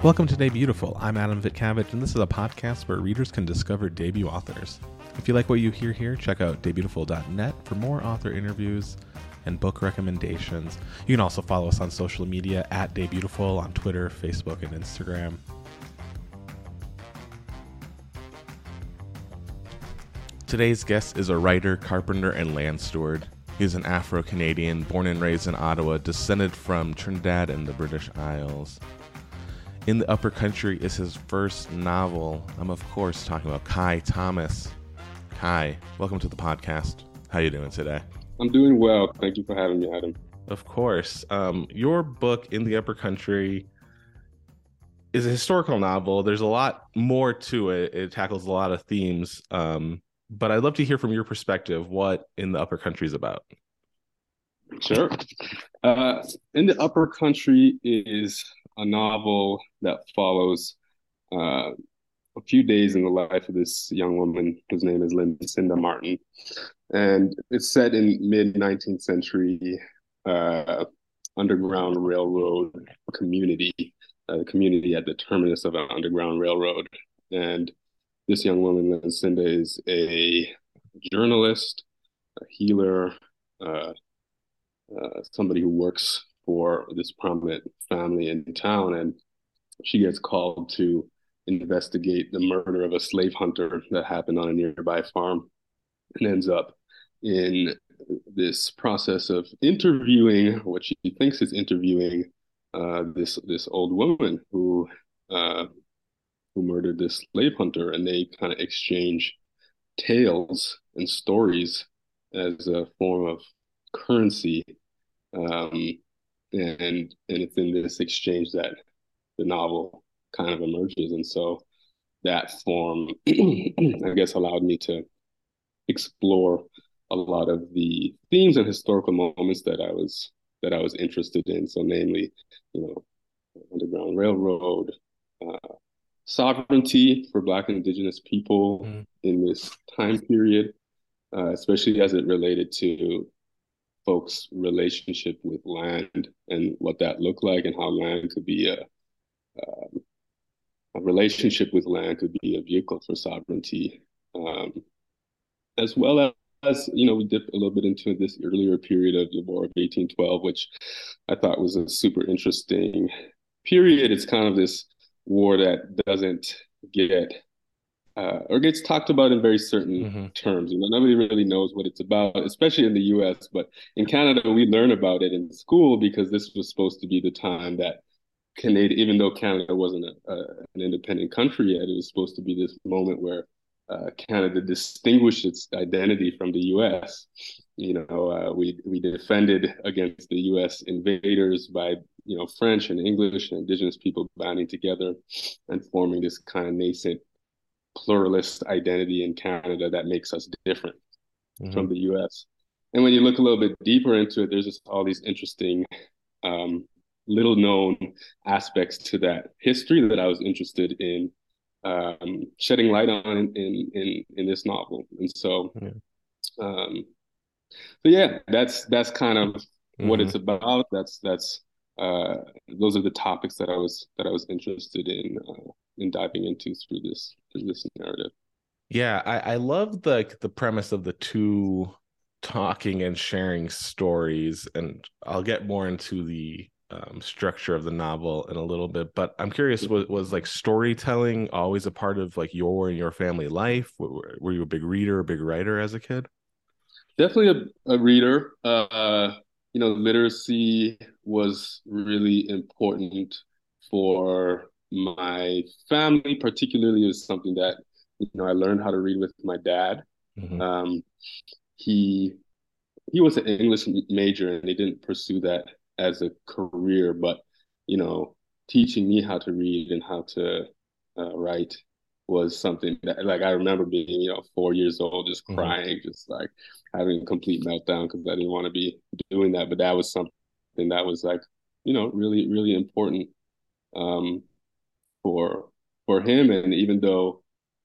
Welcome to Debutiful. I'm Adam Vitcavage, and this is a podcast where readers can discover debut authors. If you like what you hear here, check out debutiful.net for more author interviews and book recommendations. You can also follow us on social media at Debutiful on Twitter, Facebook, and Instagram. Today's guest is a writer, carpenter, and land steward. He's an Afro Canadian, born and raised in Ottawa, descended from Trinidad and the British Isles. In the Upper Country is his first novel. I'm of course talking about Kai Thomas. Kai, welcome to the podcast. How you doing today? I'm doing well. Thank you for having me, Adam. Of course. Um, your book, In the Upper Country, is a historical novel. There's a lot more to it. It tackles a lot of themes. Um, but I'd love to hear from your perspective what In the Upper Country is about. Sure. Uh, in the Upper Country is a novel that follows uh, a few days in the life of this young woman whose name is Lucinda Martin. And it's set in mid 19th century uh, Underground Railroad community, a community at the terminus of an Underground Railroad. And this young woman, Lucinda, is a journalist, a healer, uh, uh, somebody who works for this prominent family in town. And she gets called to investigate the murder of a slave hunter that happened on a nearby farm and ends up in this process of interviewing what she thinks is interviewing uh, this this old woman who uh, who murdered this slave hunter, and they kind of exchange tales and stories as a form of currency. Um, and and it's in this exchange that the novel kind of emerges, and so that form, I guess, allowed me to explore a lot of the themes and historical moments that I was that I was interested in. So, namely, you know, Underground Railroad, uh, sovereignty for Black and Indigenous people mm. in this time period, uh, especially as it related to folks' relationship with land and what that looked like, and how land could be a, um, a relationship with land could be a vehicle for sovereignty, um, as well as you know, we dip a little bit into this earlier period of the War of 1812, which I thought was a super interesting period. It's kind of this war that doesn't get uh, or gets talked about in very certain mm-hmm. terms. You know, nobody really knows what it's about, especially in the U.S. But in Canada, we learn about it in school because this was supposed to be the time that Canada, even though Canada wasn't a, a, an independent country yet, it was supposed to be this moment where uh, Canada distinguished its identity from the U.S. You know, uh, we we defended against the U.S. invaders by you know French and English and Indigenous people banding together and forming this kind of nascent pluralist identity in Canada that makes us different mm-hmm. from the U.S. And when you look a little bit deeper into it, there's just all these interesting, um, little known aspects to that history that I was interested in um, shedding light on in in in this novel. And so, yeah. um, so yeah, that's that's kind of mm-hmm. what it's about. That's that's uh, those are the topics that I was that I was interested in uh, in diving into through this through this narrative. Yeah, I, I love the the premise of the two talking and sharing stories, and I'll get more into the um, structure of the novel in a little bit. But I'm curious, was, was like storytelling always a part of like your and your family life? Were, were you a big reader, a big writer as a kid? Definitely a, a reader. Uh, you know, literacy was really important for my family, particularly is something that, you know, I learned how to read with my dad. Mm-hmm. Um, he he was an English major and he didn't pursue that as a career, but you know, teaching me how to read and how to uh, write was something that like I remember being, you know, four years old, just mm-hmm. crying, mm-hmm. just like having a complete meltdown because I didn't want to be doing that. But that was something that was like, you know, really, really important um, for for him. And even though,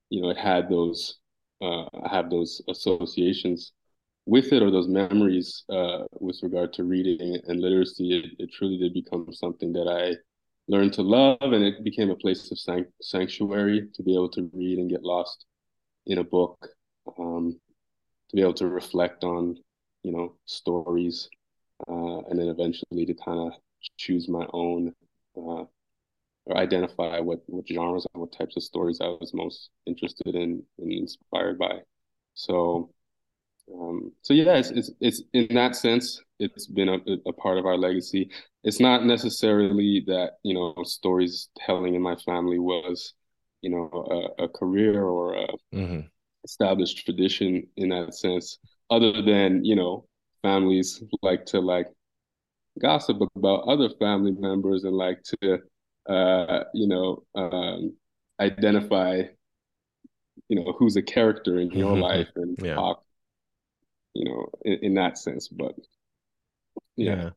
you know, it had those uh, have those associations with it or those memories uh, with regard to reading and literacy, it, it truly did become something that I learned to love, and it became a place of sanctuary to be able to read and get lost in a book, um, to be able to reflect on, you know, stories, uh, and then eventually to kind of choose my own uh, or identify what what genres and what types of stories I was most interested in and inspired by. So, um, so yeah, it's, it's it's in that sense, it's been a, a part of our legacy. It's not necessarily that you know stories telling in my family was, you know, a, a career or a mm-hmm. established tradition in that sense. Other than you know, families like to like gossip about other family members and like to uh, you know, um, identify, you know, who's a character in your mm-hmm. life and yeah. talk, you know, in, in that sense. But yeah. yeah.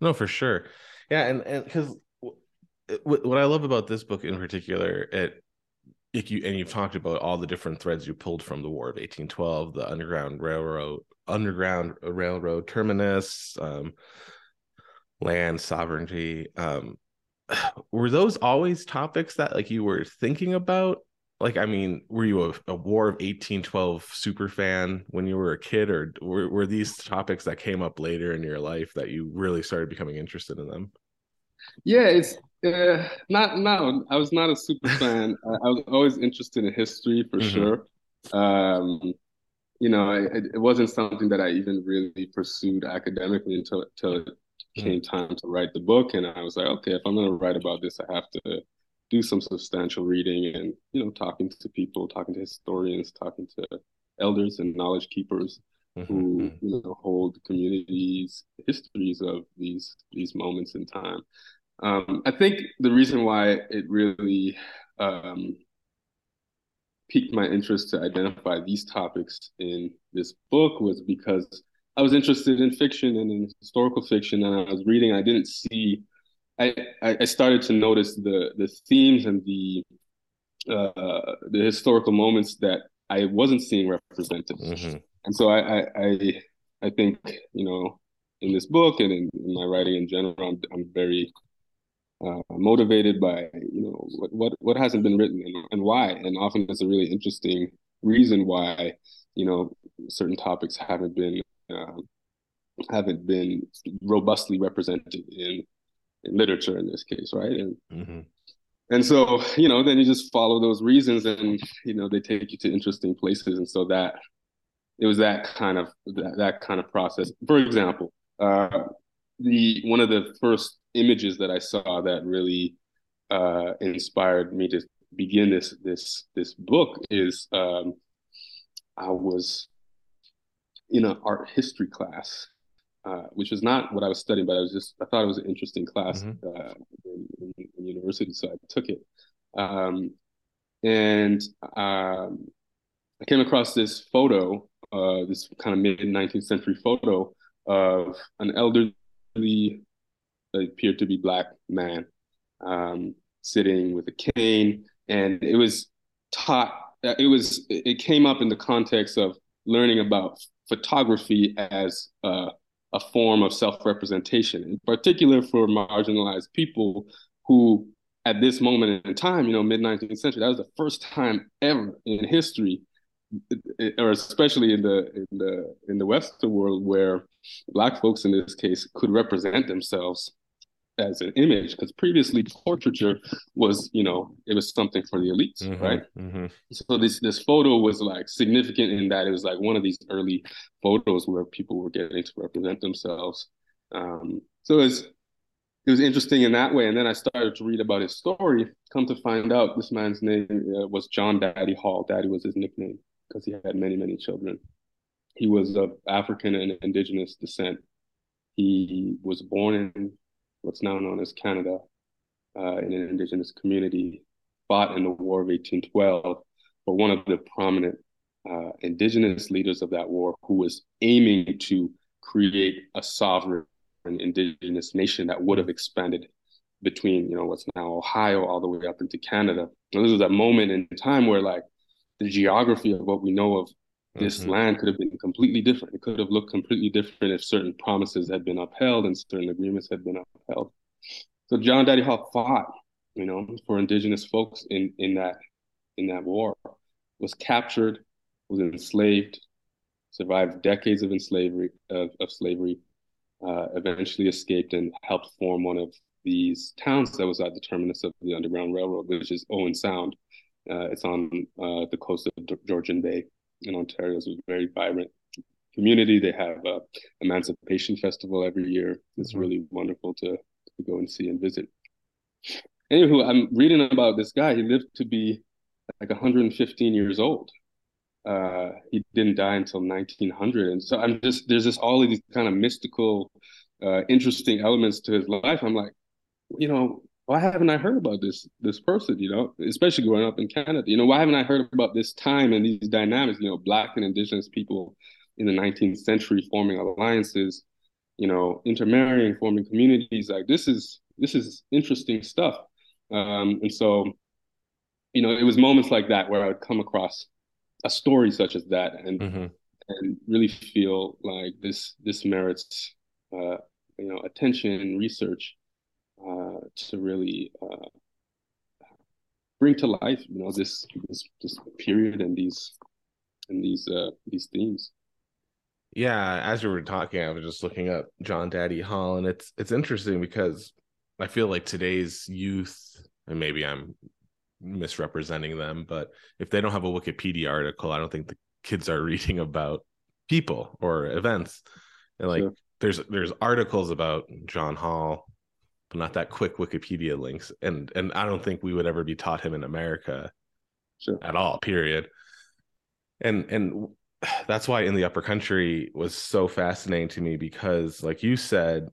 no, for sure. Yeah. And, and because what I love about this book in particular, it, if you and you've talked about all the different threads you pulled from the War of 1812, the Underground Railroad, Underground Railroad terminus, um, land sovereignty. Um, were those always topics that like you were thinking about? Like i mean were you a, a, war of 1812 super fan when you were a kid or were, were these topics that came up later in your life that you really started becoming interested in them? Yeah it's uh, not no i was not a super fan. I, I, was always interested in history for mm-hmm. sure. Um you know it, it wasn't something that i even really pursued academically until until came time to write the book and i was like okay if i'm going to write about this i have to do some substantial reading and you know talking to people talking to historians talking to elders and knowledge keepers mm-hmm. who mm-hmm. you know hold communities histories of these these moments in time um, i think the reason why it really um, piqued my interest to identify these topics in this book was because I was interested in fiction and in historical fiction, and I was reading. I didn't see. I I started to notice the the themes and the uh, the historical moments that I wasn't seeing represented, mm-hmm. and so I, I, I I think you know in this book and in, in my writing in general, I'm, I'm very uh, motivated by you know what what what hasn't been written and, and why, and often it's a really interesting reason why you know certain topics haven't been uh, haven't been robustly represented in, in literature in this case, right? And mm-hmm. and so you know, then you just follow those reasons, and you know, they take you to interesting places, and so that it was that kind of that, that kind of process. For example, uh, the one of the first images that I saw that really uh, inspired me to begin this this this book is um, I was in an art history class, uh, which was not what I was studying, but I was just I thought it was an interesting class mm-hmm. uh, in, in, in, university, so I took it. Um, and um, I came across this photo, uh, this kind of mid 19th century photo of an elderly, appeared to be black man, um, sitting with a cane, and it was taught. It was it came up in the context of learning about photography as a, form of self-representation, in particular for marginalized people who, at this moment in time, you know, mid 19th century, that was the first time ever in history, or especially in the in the in the Western world, where Black folks in this case could represent themselves as an image because previously portraiture was you know it was something for the elites mm-hmm, right? mm-hmm. so this this photo was like significant in that it was like one of these early photos where people were getting to represent themselves. Um, so it was it was interesting in that way. And then i started to read about his story. Come to find out this man's name uh, was john daddy hall. Daddy was his nickname because he had many many children. He was of african and indigenous descent. He was born in what's now known as Canada, uh, in an indigenous community, fought in the War of 1812, but one of the prominent uh, indigenous leaders of that war who was aiming to create a sovereign indigenous nation that would have expanded between, you know, what's now Ohio all the way up into Canada. This was a moment in time where like the geography of what we know of this mm-hmm. land could have been completely different. It could have looked completely different if certain promises had been upheld and certain agreements had been upheld. so John Daddy Hall fought, you know, for indigenous folks in in that in that war, was captured, was enslaved, survived decades of enslavement of, of slavery, uh, eventually escaped and helped form one of these towns that was at the terminus of the Underground Railroad, which is Owen Sound. Uh, it's on uh, the coast of Georgian Bay in Ontario. It's a very vibrant community. They have a Emancipation Festival every year. It's mm-hmm. really wonderful to, to go and see and visit. Anywho, I'm reading about this guy. He lived to be like 115 years old. Uh, he didn't die until 1900, and so I'm just there's just all of these kind of mystical, uh, interesting elements to his life. I'm like, you know, why haven't I heard about this this person? You know, especially growing up in Canada. You know, why haven't I heard about this time and these dynamics? You know, Black and Indigenous people in the 19th century forming alliances. You know, intermarrying, forming communities. Like this is this is interesting stuff. Um, and so, you know, it was moments like that where I would come across a story such as that and mm-hmm. and really feel like this this merits uh, you know attention research uh, to really uh, bring to life, you know, this this this period and these and these uh, these themes. Yeah, as we were talking, I was just looking up John Daddy Hall, and it's it's interesting because I feel like today's youth, and maybe I'm misrepresenting them, but if they don't have a Wikipedia article, I don't think the kids are reading about people or events. And like, sure. there's there's articles about John Hall not that quick Wikipedia links. And and I don't think we would ever be taught him in America sure. at all. Period. And and that's why in the upper country was so fascinating to me because, like you said,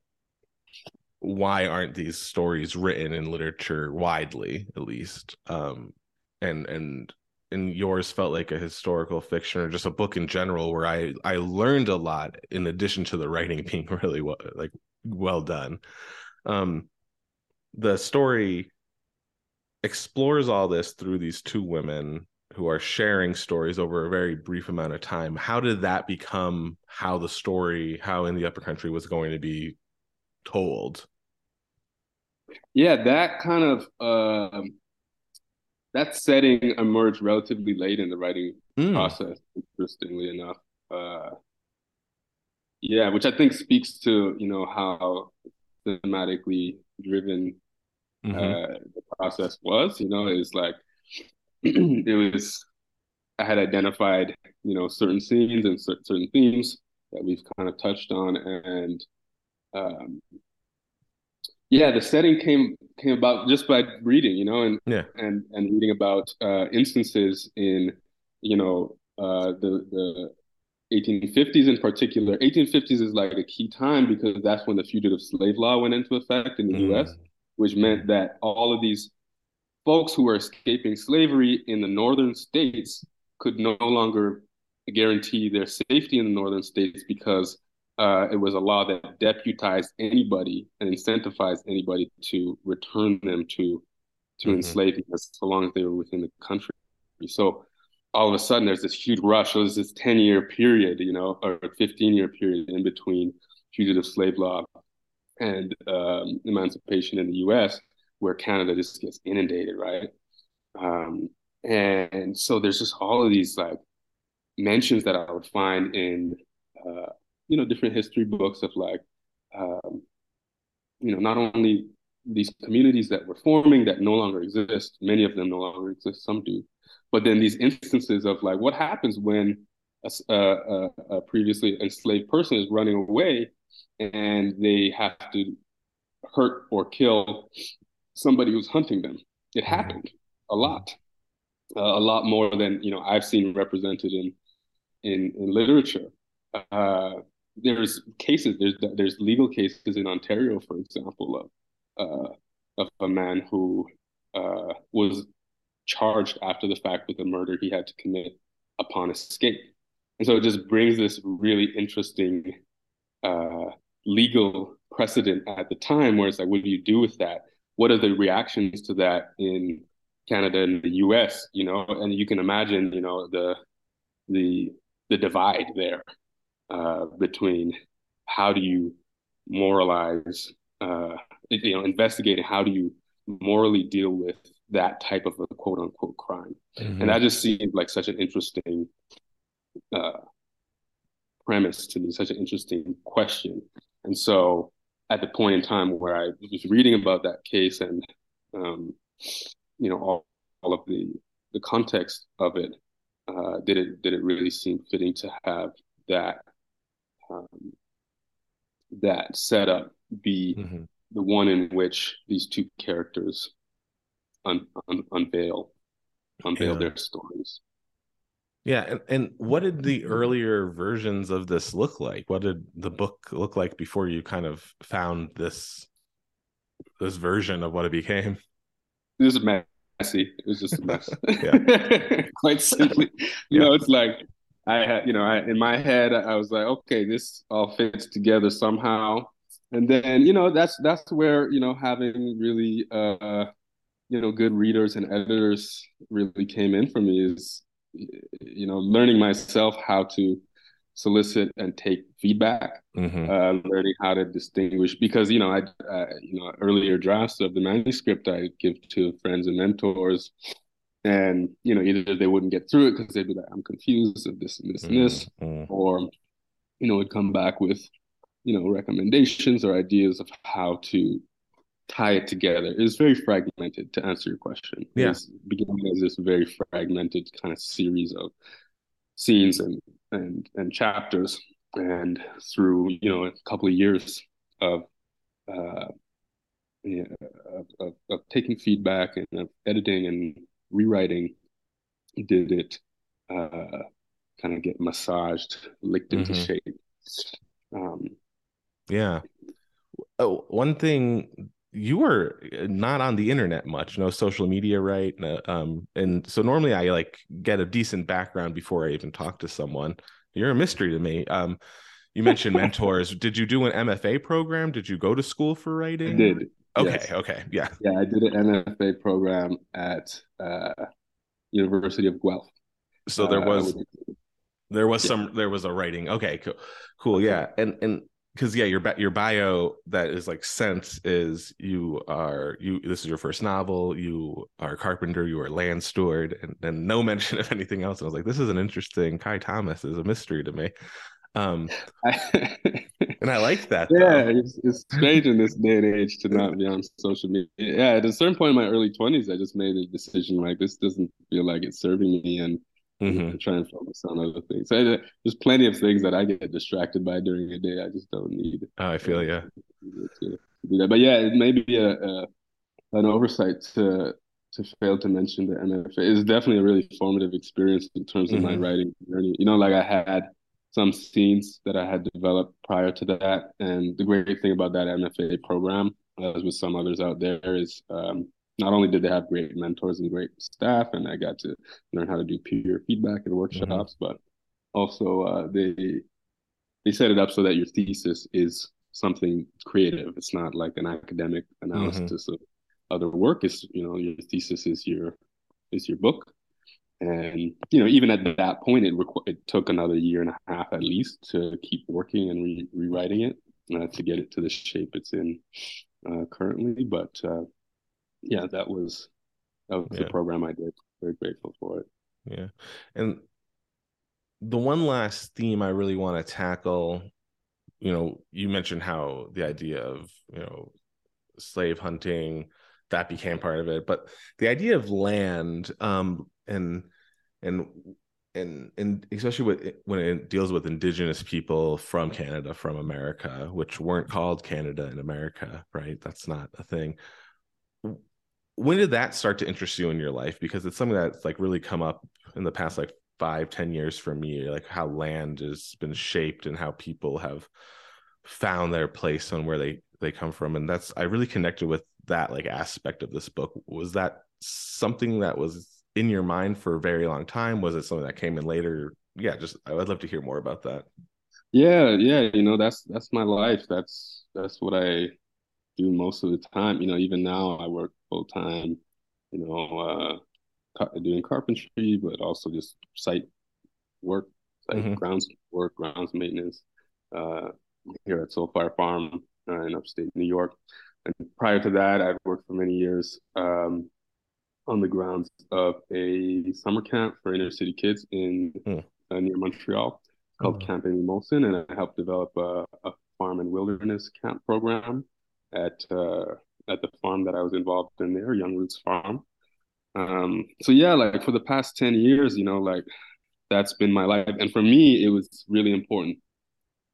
why aren't these stories written in literature widely, at least? Um, and and and yours felt like a historical fiction or just a book in general where I I learned a lot in addition to the writing being really well, like well done. Um, the story explores all this through these two women who are sharing stories over a very brief amount of time. How did that become how the story, how in the upper country was going to be told? Yeah, that kind of uh, that setting emerged relatively late in the writing mm. process. Interestingly enough, uh, yeah, which I think speaks to you know how thematically driven mm-hmm. uh, the process was. You know, it's like it was. I had identified, you know, certain scenes and certain themes that we've kind of touched on, and um, yeah, the setting came came about just by reading, you know, and yeah. and and reading about uh, instances in, you know, uh, the the 1850s in particular. 1850s is like a key time because that's when the fugitive slave law went into effect in the mm. U.S which meant that all of these folks who were escaping slavery in the northern states could no longer guarantee their safety in the northern states because uh, it was a law that deputized anybody and incentivized anybody to return them to to mm-hmm. enslavement so long as they were within the country. So all of a sudden there's this huge rush. So there's this 10 year period, you know, or 15 year period in between fugitive slave law and um, emancipation in the U.S., where Canada just gets inundated, right? Um, and so there's just all of these like mentions that I would find in uh, you know different history books of like um, you know not only these communities that were forming that no longer exist, many of them no longer exist, some do, but then these instances of like what happens when a, a, a previously enslaved person is running away and they have to hurt or kill somebody who's hunting them. It mm-hmm. happened a lot, uh, a lot more than you know I've seen represented in in, in literature. Uh, there's cases, there's there's legal cases in Ontario, for example, of uh, of a man who uh, was charged after the fact with a murder he had to commit upon escape, and so it just brings this really interesting uh, legal precedent at the time where it's like, what do you do with that? What are the reactions to that in Canada and the US, you know? And you can imagine, you know, the the the divide there uh, between how do you moralize uh, you know investigating how do you morally deal with that type of a quote unquote crime, mm-hmm. and that just seemed like such an interesting uh, premise to me, such an interesting question, and so at the point in time where I was reading about that case and um, you know all, all of the the context of it, uh, did it did it really seem fitting to have that um, that setup be mm-hmm. the one in which these two characters un, un, unveil unveil yeah. their stories. Yeah, and, and what did the earlier versions of this look like? What did the book look like before you kind of found this this version of what it became? It was messy. It was just a mess. Yeah. Quite simply. You yeah. know, it's like I had, you know, I, in my head, I was like, okay, this all fits together somehow. And then, you know, that's that's where you know having really, uh, you know, good readers and editors really came in for me is, you know, learning myself how to solicit and take feedback, mm-hmm. uh, learning how to distinguish because you know I, uh, you know earlier drafts of the manuscript I give to friends and mentors, and you know either they wouldn't get through it because they'd be like i'm confused of this and this and this mm-hmm. or you know would come back with you know recommendations or ideas of how to tie it together it's very fragmented to answer your question yeah it's beginning as this very fragmented kind of series of scenes and and and chapters and through you know a couple of years of uh yeah, of, of, of taking feedback and of editing and rewriting did it uh, kind of get massaged, licked into mm-hmm. shape. Um, yeah. Oh, one thing you were not on the internet much, no social media, right? Um, and so normally I like get a decent background before I even talk to someone. You're a mystery to me. Um, you mentioned mentors. Did you do an MFA program? Did you go to school for writing? I did. Okay. Yes. Okay. Yeah. Yeah, I did an MFA program at uh, University of Guelph. So there uh, was uh, there was yeah. some there was a writing. Okay. Cool. Cool. Yeah. And and because yeah, your your bio that is like sense is you are you. This is your first novel. You are a carpenter. You are land steward, and, and no mention of anything else. And I was like, this is an interesting. Kai Thomas is a mystery to me. Um, and I like that. Yeah, it's, it's, strange in this day and age to not be on social media. Yeah, at a certain point in my early twenties, I just made a decision like this doesn't feel like it's serving me, and mm-hmm. try and focus on other things. So there's plenty of things that I get distracted by during the day. I just don't need. Oh, I feel yeah. To, do that. But yeah, it may be a, a an oversight to to fail to mention the MFA. It's definitely a really formative experience in terms of mm-hmm. my writing journey. You know, like I had some scenes that I had developed prior to that. And the great thing about that MFA program, as with some others out there, is um, not only did they have great mentors and great staff, and I got to learn how to do peer feedback and workshops, mm-hmm. but also uh, they they set it up so that your thesis is something creative. It's not like an academic analysis mm-hmm. of other work. It's you know your thesis is your is your book, and you know even at that point it requ- it took another year and a half at least to keep working and re- rewriting it uh, to get it to the shape it's in uh, currently but uh, yeah that was that was yeah. the program i did very grateful for it yeah and the one last theme i really want to tackle you know you mentioned how the idea of you know slave hunting that became part of it but the idea of land um and and and and especially with when it deals with indigenous people from Canada, from America, which weren't called Canada in America, right? That's not a thing. When did that start to interest you in your life? Because it's something that's like really come up in the past like five, ten years for me, like how land has been shaped and how people have found their place on where they they come from. And that's I really connected with that like aspect of this book. Was that something that was in your mind for a very long time? Was it something that came in later? Yeah, just I would love to hear more about that. Yeah, yeah, you know, that's that's my life. That's that's what I do most of the time. You know, even now I work full time, you know, uh doing carpentry, but also just site work, site mm-hmm. grounds work, grounds maintenance, uh here at Soulfire Farm uh, in upstate New York. and prior to that, I'd worked for many years um, on the grounds of a summer camp for inner city kids in mm. uh, near Montreal called mm. Camp Amy Molson, and I helped develop a, a, farm and wilderness camp program at uh, at the farm that I was involved in there, Young Roots Farm. Um, so yeah, like for the past 10 years, you know, like that's been my life. And for me, it was really important.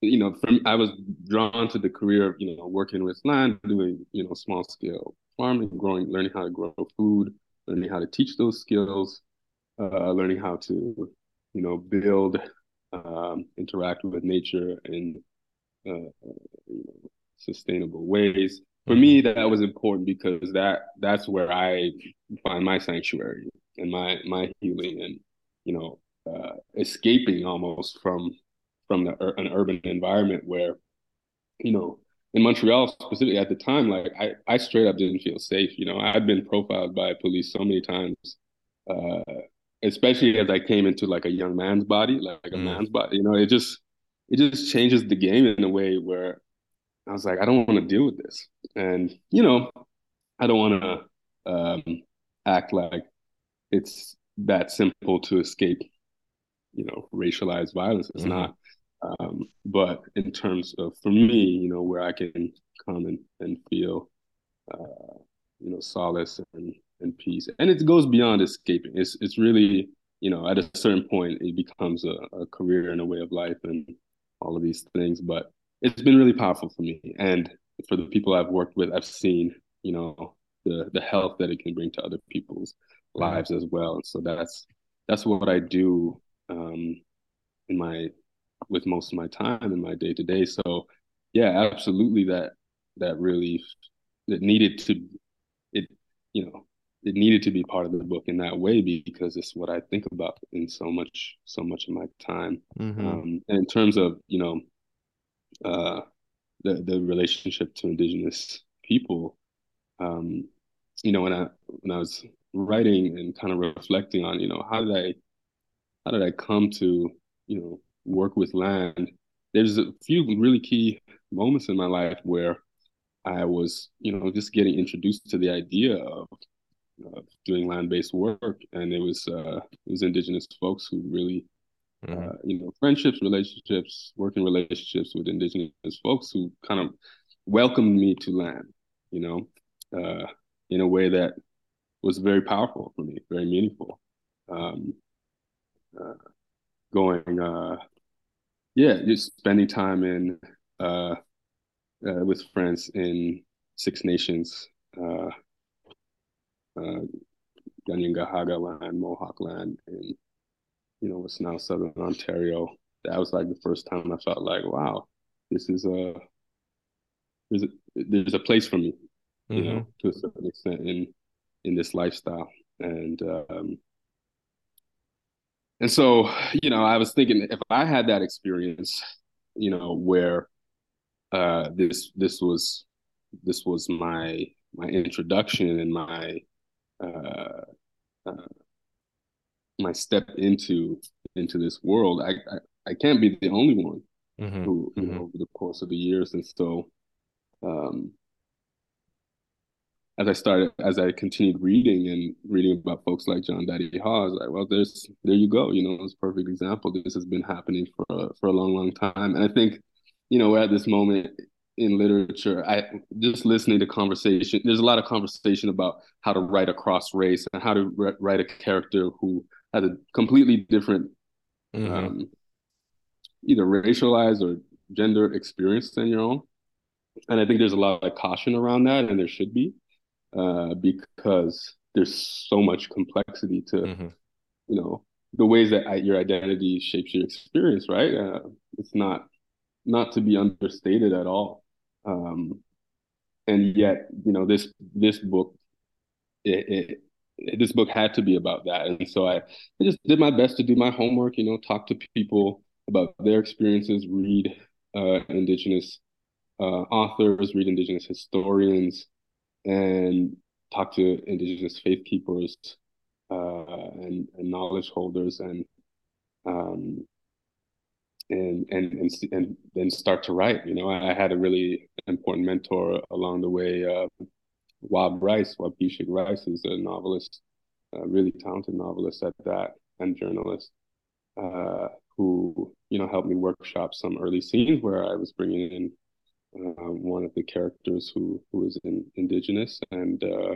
You know, from I was drawn to the career of, you know, working with land, doing, you know, small scale farming, growing, learning how to grow food, learning how to teach those skills, uh, learning how to, you know, build, um, interact with nature in uh, you know, sustainable ways for me that was important because that that's where I find my sanctuary and my my healing and you know uh, escaping almost from from the, an urban environment where you know in Montreal specifically at the time like I I straight up didn't feel safe you know I'd been profiled by police so many times uh, especially as I came into like a young man's body like, like a mm. man's body you know it just it just changes the game in a way where I was like, I don't want to deal with this. And, you know, I don't want to um, act like it's that simple to escape, you know, racialized violence. It's mm-hmm. not. Um, but in terms of, for me, you know, where I can come and, and feel, uh, you know, solace and, and peace. And it goes beyond escaping. It's, it's really, you know, at a certain point, it becomes a, a career and a way of life and all of these things. But it's been really powerful for me and for the people I've worked with. I've seen, you know, the the health that it can bring to other people's mm-hmm. lives as well. And so that's that's what I do um, in my with most of my time in my day to day. So yeah, absolutely that that really it needed to it you know it needed to be part of the book in that way because it's what I think about in so much so much of my time. Mm-hmm. Um, and in terms of you know uh, the the relationship to indigenous people. Um, you know, when I when I was writing and kind of reflecting on, you know, how did I how did I come to, you know, work with land? There's a few really key moments in my life where I was, you know, just getting introduced to the idea of, of doing land-based work, and it was uh, it was indigenous folks who really mm-hmm. uh, you know, friendships, relationships, working relationships with indigenous folks who kind of welcomed me to land, you know, uh, in a way that was very powerful for me, very meaningful. Um, uh, going, uh, yeah, just spending time in uh, uh, with friends in Six Nations, uh, uh, Kanien'kehá:ka land, Mohawk land, and you know, what's now Southern Ontario. That was like the first time I felt like, wow, this is a there's a there's a place for me, you mm-hmm. know, to a certain extent in in this lifestyle. And um and so, you know, I was thinking if I had that experience, you know, where uh this this was this was my my introduction and my uh, uh my step into into this world, I I, I can't be the only one mm-hmm. who you mm-hmm. know over the course of the years, and so um, as I started, as I continued reading and reading about folks like John Daddy Hall, I was like, well, there's there you go, you know, it's a perfect example. This has been happening for a, for a long, long time, and I think, you know, we're at this moment in literature. I just listening to conversation. There's a lot of conversation about how to write across race and how to write a character who has a completely different mm-hmm. um, either racialized or gender experience than your own. And I think there's a lot of caution around that, and there should be, uh, because there's so much complexity to, mm-hmm. you know, the ways that your identity shapes your experience. Right? Uh, it's not not to be understated at all. Um, and yet, you know, this this book it, it this book had to be about that. And so I, I just did my best to do my homework, you know, talk to people about their experiences, read uh, Indigenous uh, authors, read Indigenous historians, and talk to Indigenous faith keepers uh, and, and, knowledge holders and um, and and and and then start to write. You know, I had a really important mentor along the way. Waub Rice, Waubgeshig Rice, is a novelist, a really talented novelist at that, and journalist, uh, who you know helped me workshop some early scenes where I was bringing in uh, one of the characters who who is in, indigenous, and uh,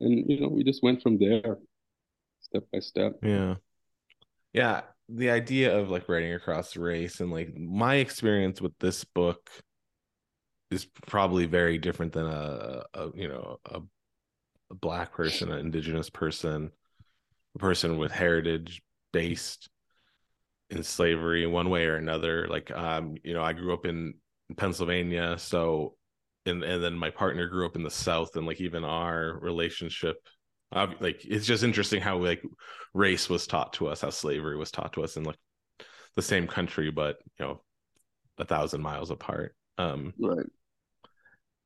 and you know we just went from there, step by step. Yeah, yeah. The idea of like writing across race and like my experience with this book is probably very different than a, a you know a, a black person, an indigenous person, a person with heritage based in slavery in one way or another. Like um, you know, I grew up in Pennsylvania, so and and then my partner grew up in the South, and like even our relationship, uh, like it's just interesting how like race was taught to us, how slavery was taught to us in like the same country, but you know, a thousand miles apart. Um, right.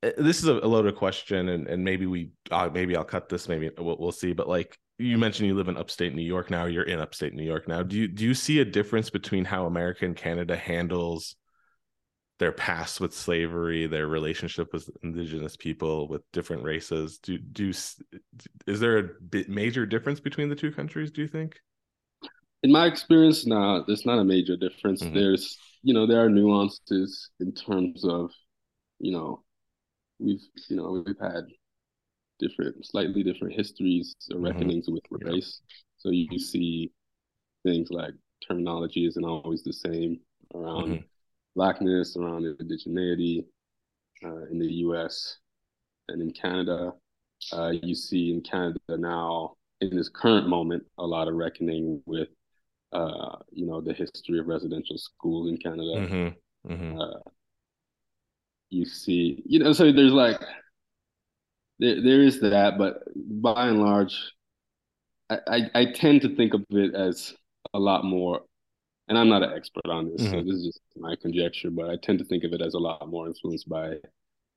Eh, this is a, loaded question, and and maybe we uh, maybe I'll cut this, maybe we'll, we'll see. But like you mentioned, you live in upstate New York now. You're in upstate New York now. Do you do you see a difference between how America and Canada handles their past with slavery, their relationship with indigenous people, with different races. Do do is there a major difference between the two countries? Do you think? In my experience, no, there's not a major difference. Mm-hmm. There's you know there are nuances in terms of you know we've you know we've had different, slightly different histories or mm-hmm. reckonings mm-hmm. with race. Yeah. So you see things like terminology isn't always the same around. Mm-hmm blackness, around indigeneity uh, in the U.S. and in Canada. Uh, you see in Canada now, in this current moment, a lot of reckoning with, uh, you know, the history of residential schools in Canada. Mm-hmm. You see, you know, so there's like, there, there is that, but by and large, I, I, I tend to think of it as a lot more and I'm not an expert on this, mm-hmm. so this is just my conjecture, but I tend to think of it as a lot more influenced by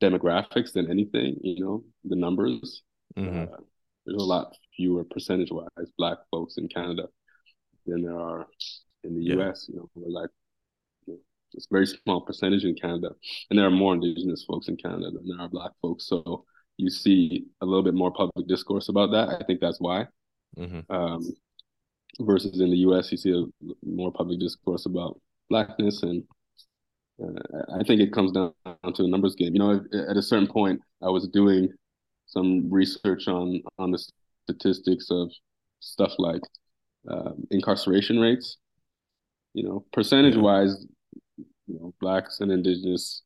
demographics than anything, you know, the numbers. Mm-hmm. Uh, there's a lot fewer percentage wise black folks in Canada than there are in the yeah. US, you know, we're like know, just very small percentage in Canada. And there are more indigenous folks in Canada than there are black folks. So you see a little bit more public discourse about that. I think that's why. Mm-hmm. Um, versus in the U.S. you see a more public discourse about blackness, and uh, I think it comes down to a numbers game. You know, at a certain point, I was doing some research on on the statistics of stuff like um, incarceration rates. You know, percentage wise, you know, blacks and indigenous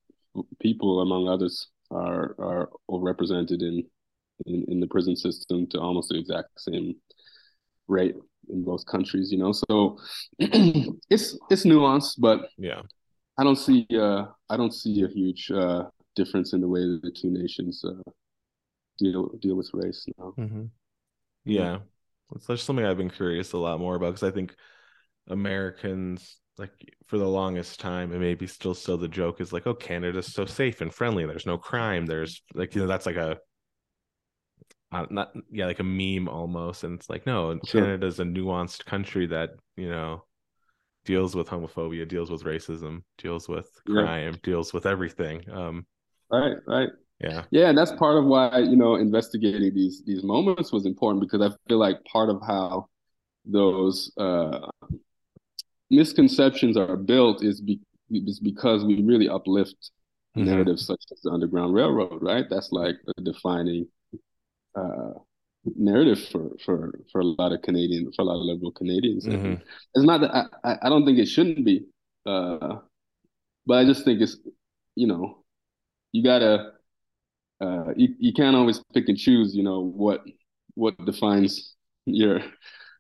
people, among others, are are overrepresented in in, in the prison system to almost the exact same rate in both countries, you know. So it's it's nuanced, but yeah, I don't see uh I don't see a huge uh difference in the way that the two nations uh deal deal with race now. Mm-hmm. Yeah, it's just something I've been curious a lot more about because I think Americans like for the longest time and maybe still still the joke is like oh canada's so safe and friendly. There's no crime. There's like you know that's like a uh, not yeah like a meme almost. And it's like no sure. canada's a nuanced country that you know deals with homophobia deals with racism deals with crime yeah. deals with everything. Um right right. yeah. Yeah and that's part of why you know investigating these these moments was important because i feel like part of how those uh misconceptions are built is, be, is because we really uplift mm-hmm. narratives such as the underground railroad right that's like a defining uh, narrative for for for a lot of Canadian for a lot of liberal Canadians. Mm-hmm. It's not that I, I don't think it shouldn't be, uh, but I just think it's you know you gotta uh, you you can't always pick and choose. You know what what defines your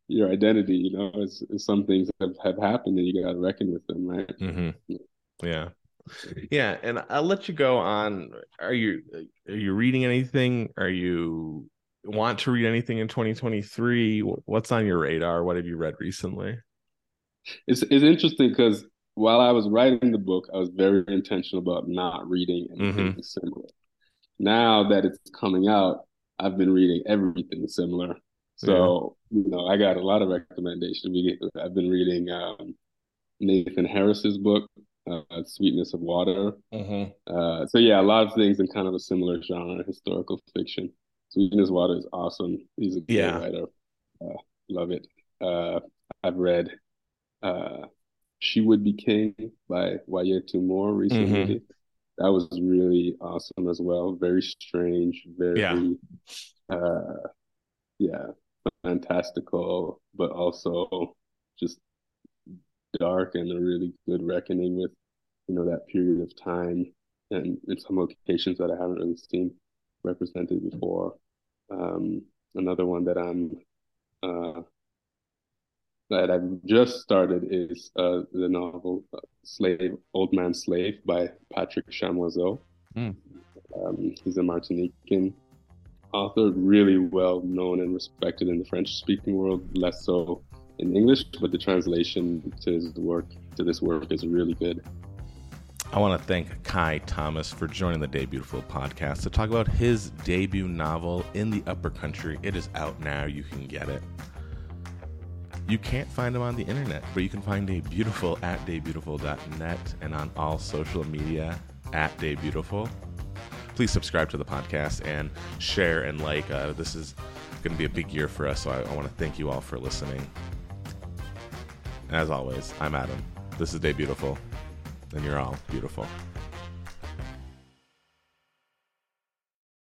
your identity. You know, it's, it's some things have have happened and you gotta reckon with them, right? Mm-hmm. Yeah. Yeah, and I'll let you go on. Are you are you reading anything? Are you want to read anything in 2023? What's on your radar? What have you read recently? It's it's interesting because while I was writing the book, I was very intentional about not reading anything mm-hmm. similar. Now that it's coming out, I've been reading everything similar. So. You know, I got a lot of recommendations. I've been reading um, Nathan Harris's book, uh, Sweetness of Water. Mm-hmm. Uh, so yeah, a lot of things in kind of a similar genre, historical fiction. Sweetness of Water is awesome. He's a great Yeah. writer. Uh, love it. Uh, I've read uh, She Would Be King by Wayetu Moore recently. That was really awesome as well. Very strange, very Yeah. uh yeah, fantastical, but also just dark and a really good reckoning with, you know, that period of time and in some locations that I haven't really seen represented before. Um, another one that I'm uh, that I've just started is uh, the novel uh, "Slave, Old Man Slave" by Patrick Chamoiseau. Mm. Um, he's a Martinican author, really well known and respected in the French-speaking world, less so in English, but the translation to his work to this work is really good. I want to thank Kai Thomas for joining the Debutiful podcast to talk about his debut novel, In the Upper Country. It is out now. You can get it. You can't find him on the internet, but you can find Debutiful at debutiful.net and on all social media at Debutiful. Please subscribe to the podcast and share and like. Uh, this is going to be a big year for us, so I, I want to thank you all for listening. As always, I'm Adam. This is Debutiful, and you're all beautiful.